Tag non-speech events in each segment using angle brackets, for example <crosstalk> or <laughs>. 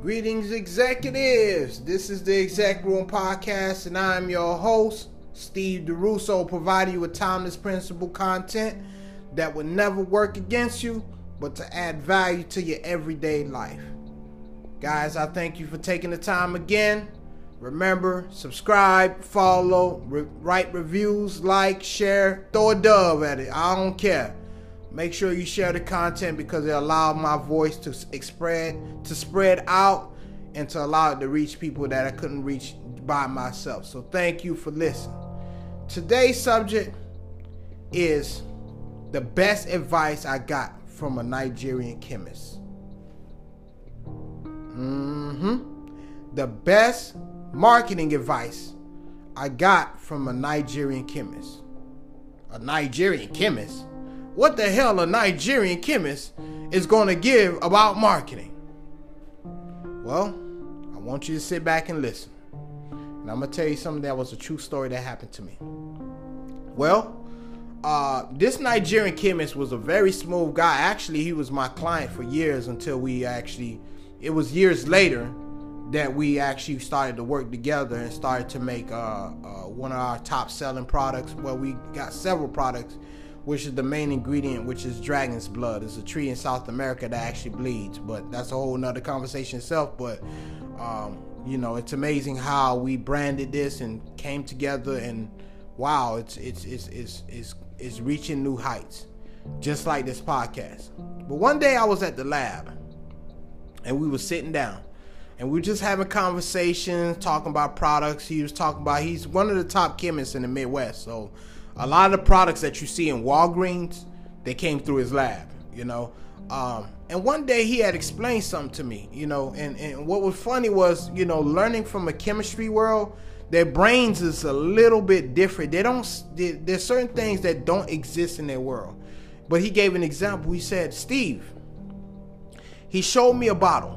Greetings, executives. This is the Exec Room Podcast, and I'm your host, Steve DeRusso, providing you with timeless principle content that will never work against you, but to add value to your everyday life. Guys, I thank you for taking the time again. Remember, subscribe, follow, re- write reviews, like, share, throw a dove at it. I don't care. Make sure you share the content because it allows my voice to spread to spread out and to allow it to reach people that I couldn't reach by myself. So thank you for listening. Today's subject is the best advice I got from a Nigerian chemist. Mm-hmm. The best marketing advice I got from a Nigerian chemist. A Nigerian chemist? What the hell a Nigerian chemist is going to give about marketing. Well, I want you to sit back and listen. And I'm going to tell you something that was a true story that happened to me. Well, uh, this Nigerian chemist was a very smooth guy. Actually, he was my client for years until we actually, it was years later that we actually started to work together and started to make uh, uh, one of our top selling products. Well, we got several products which is the main ingredient, which is dragon's blood. It's a tree in South America that actually bleeds, but that's a whole nother conversation itself. But um, you know, it's amazing how we branded this and came together, and wow, it's it's it's it's it's, it's reaching new heights, just like this podcast. But one day I was at the lab, and we were sitting down. And we were just having conversations, talking about products. He was talking about he's one of the top chemists in the Midwest, so a lot of the products that you see in Walgreens, they came through his lab, you know. Um, and one day he had explained something to me, you know, and, and what was funny was, you know, learning from a chemistry world, their brains is a little bit different. They don't, they, there's certain things that don't exist in their world. But he gave an example. He said, Steve, he showed me a bottle.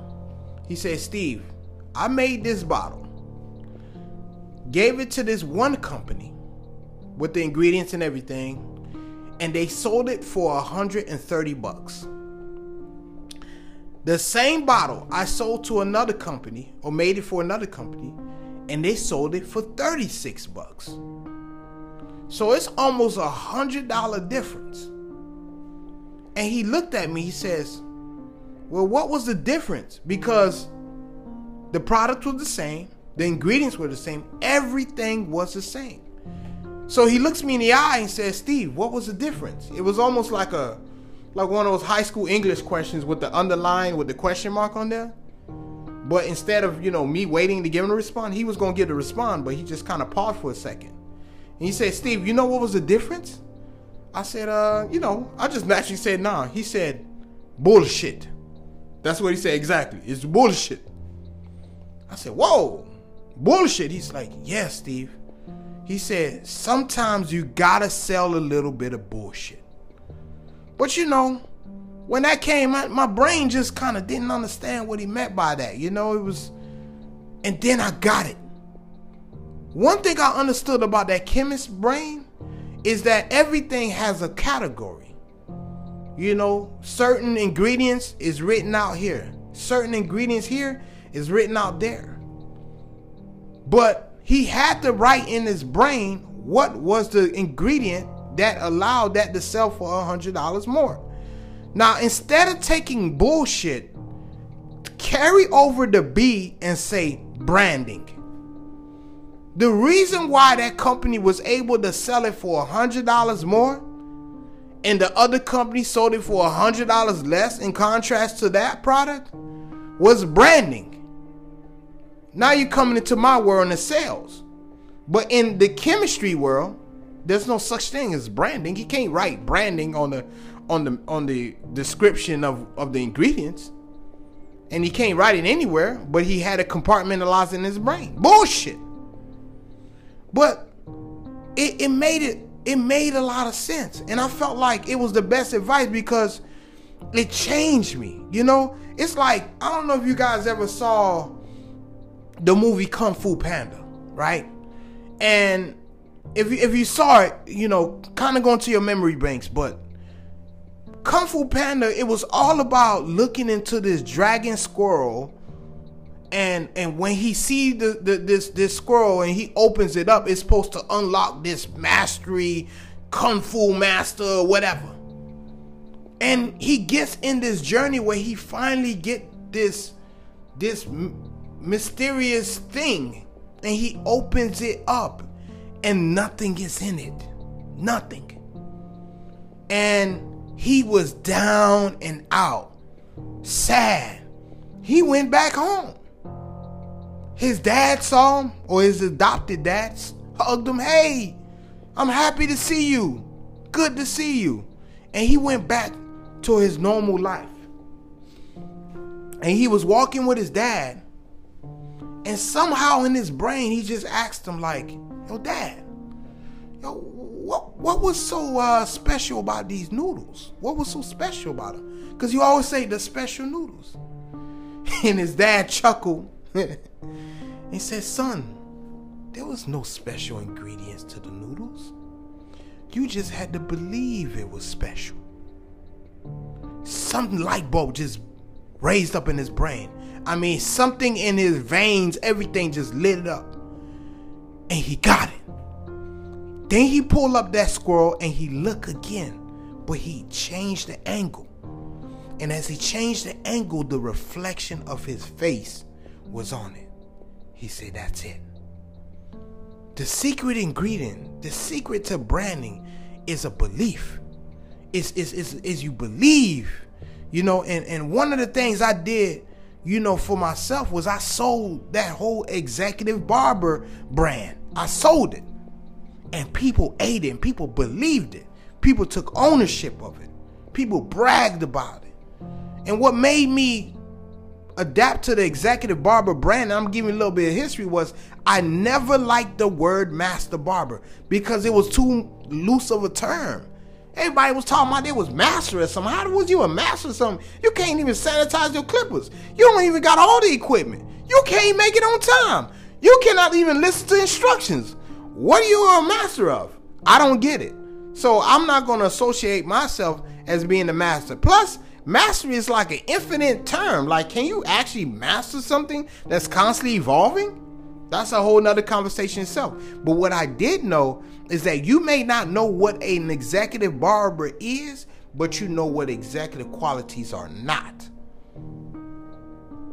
He said, Steve, I made this bottle, gave it to this one company with the ingredients and everything, and they sold it for 130 bucks. The same bottle I sold to another company or made it for another company, and they sold it for 36 bucks. So it's almost a hundred dollar difference. And he looked at me, he says, Well, what was the difference? Because the product was the same, the ingredients were the same, everything was the same. So he looks me in the eye and says, Steve, what was the difference? It was almost like a like one of those high school English questions with the underline with the question mark on there. But instead of, you know, me waiting to give him a response, he was gonna give the response, but he just kind of paused for a second. And he said, Steve, you know what was the difference? I said, uh, you know, I just naturally said, nah. He said, bullshit. That's what he said exactly. It's bullshit. I said, whoa, bullshit. He's like, yes, yeah, Steve. He said, sometimes you gotta sell a little bit of bullshit. But you know, when that came out, my brain just kind of didn't understand what he meant by that. You know, it was, and then I got it. One thing I understood about that chemist brain is that everything has a category. You know, certain ingredients is written out here, certain ingredients here is written out there. But he had to write in his brain what was the ingredient that allowed that to sell for a hundred dollars more. Now, instead of taking bullshit, carry over the B and say branding. The reason why that company was able to sell it for a hundred dollars more and the other company sold it for a hundred dollars less in contrast to that product was branding. Now you're coming into my world in sales. But in the chemistry world, there's no such thing as branding. He can't write branding on the on the on the description of, of the ingredients. And he can't write it anywhere, but he had it compartmentalized in his brain. Bullshit. But it, it made it it made a lot of sense. And I felt like it was the best advice because it changed me. You know, it's like I don't know if you guys ever saw the movie Kung Fu Panda, right? And if you, if you saw it, you know, kind of going to your memory banks, but Kung Fu Panda, it was all about looking into this dragon scroll and and when he sees the, the this this scroll and he opens it up, it's supposed to unlock this mastery, kung fu master, whatever. And he gets in this journey where he finally get this this mysterious thing, and he opens it up, and nothing is in it, nothing. And he was down and out, sad. He went back home his dad saw him, or his adopted dad hugged him. Hey, I'm happy to see you. Good to see you. And he went back to his normal life. And he was walking with his dad. And somehow in his brain, he just asked him, like, yo, dad, yo, what, what was so uh, special about these noodles? What was so special about them? Because you always say the special noodles. <laughs> And his dad chuckled. <laughs> and said, Son, there was no special ingredients to the noodles. You just had to believe it was special. Something light bulb just raised up in his brain. I mean, something in his veins, everything just lit up. And he got it. Then he pulled up that scroll and he looked again, but he changed the angle. And as he changed the angle, the reflection of his face was on it. He said, That's it. The secret ingredient, the secret to branding is a belief. Is is is is you believe. You know, and, and one of the things I did, you know, for myself was I sold that whole executive barber brand. I sold it. And people ate it and people believed it. People took ownership of it. People bragged about it. And what made me adapt to the executive barber brand, I'm giving a little bit of history, was I never liked the word master barber because it was too loose of a term. Everybody was talking about they was master or something. How was you a master or something? You can't even sanitize your clippers. You don't even got all the equipment. You can't make it on time. You cannot even listen to instructions. What are you a master of? I don't get it. So I'm not to associate myself as being a master. Plus, Mastery is like an infinite term. Like, can you actually master something that's constantly evolving? That's a whole nother conversation itself. But what I did know is that you may not know what an executive barber is, but you know what executive qualities are not.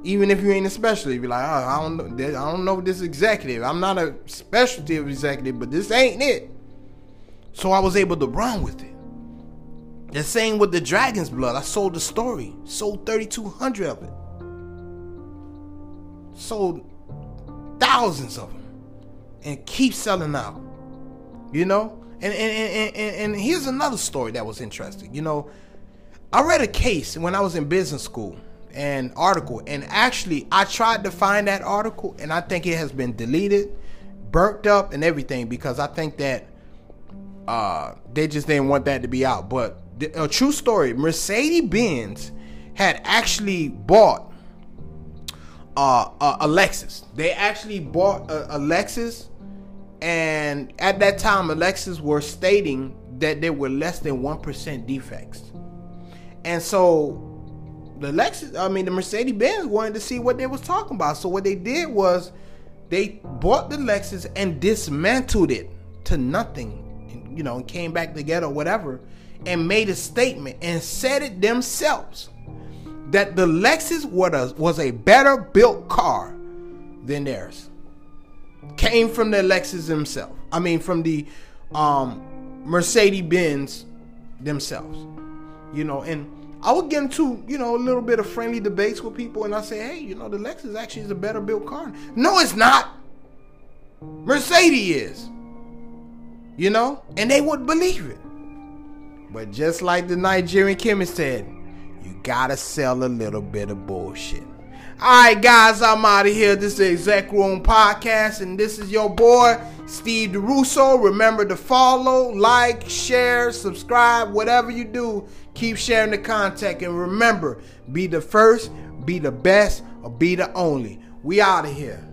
Even if you ain't a specialty, you're like, oh, I don't know, I don't know this executive. I'm not a specialty executive, but this ain't it. So I was able to run with it. The same with the Dragon's Blood. I sold the story. Sold 3,200 of it. Sold thousands of them. And keep selling out. You know? And, and, and, and, and here's another story that was interesting. You know, I read a case when I was in business school, an article, and actually I tried to find that article, and I think it has been deleted, burnt up, and everything because I think that uh, they just didn't want that to be out. But a true story. Mercedes Benz had actually bought uh, a, Lexus. They actually bought a, a Lexus, and at that time, Lexus were stating that there were less than one percent defects, and so the Lexus, I mean the Mercedes Benz, wanted to see what they was talking about. So what they did was they bought the Lexus and dismantled it to nothing, you know, and came back together, or whatever and made a statement and said it themselves that the Lexus was a better built car than theirs. Came from the Lexus themselves. I mean, from the um, Mercedes Benz themselves. You know, and I would get into, you know, a little bit of friendly debates with people and I say, hey, you know, the Lexus actually is a better built car. No, it's not. Mercedes is. You know? And they would believe it. But just like the Nigerian chemist said, you gotta sell a little bit of bullshit. Alright, guys, I'm out of here. This is the Exec Room Podcast, and this is your boy, Steve DeRusso. Remember to follow, like, share, subscribe, whatever you do, keep sharing the content. And remember, be the first, be the best, or be the only. We out of here.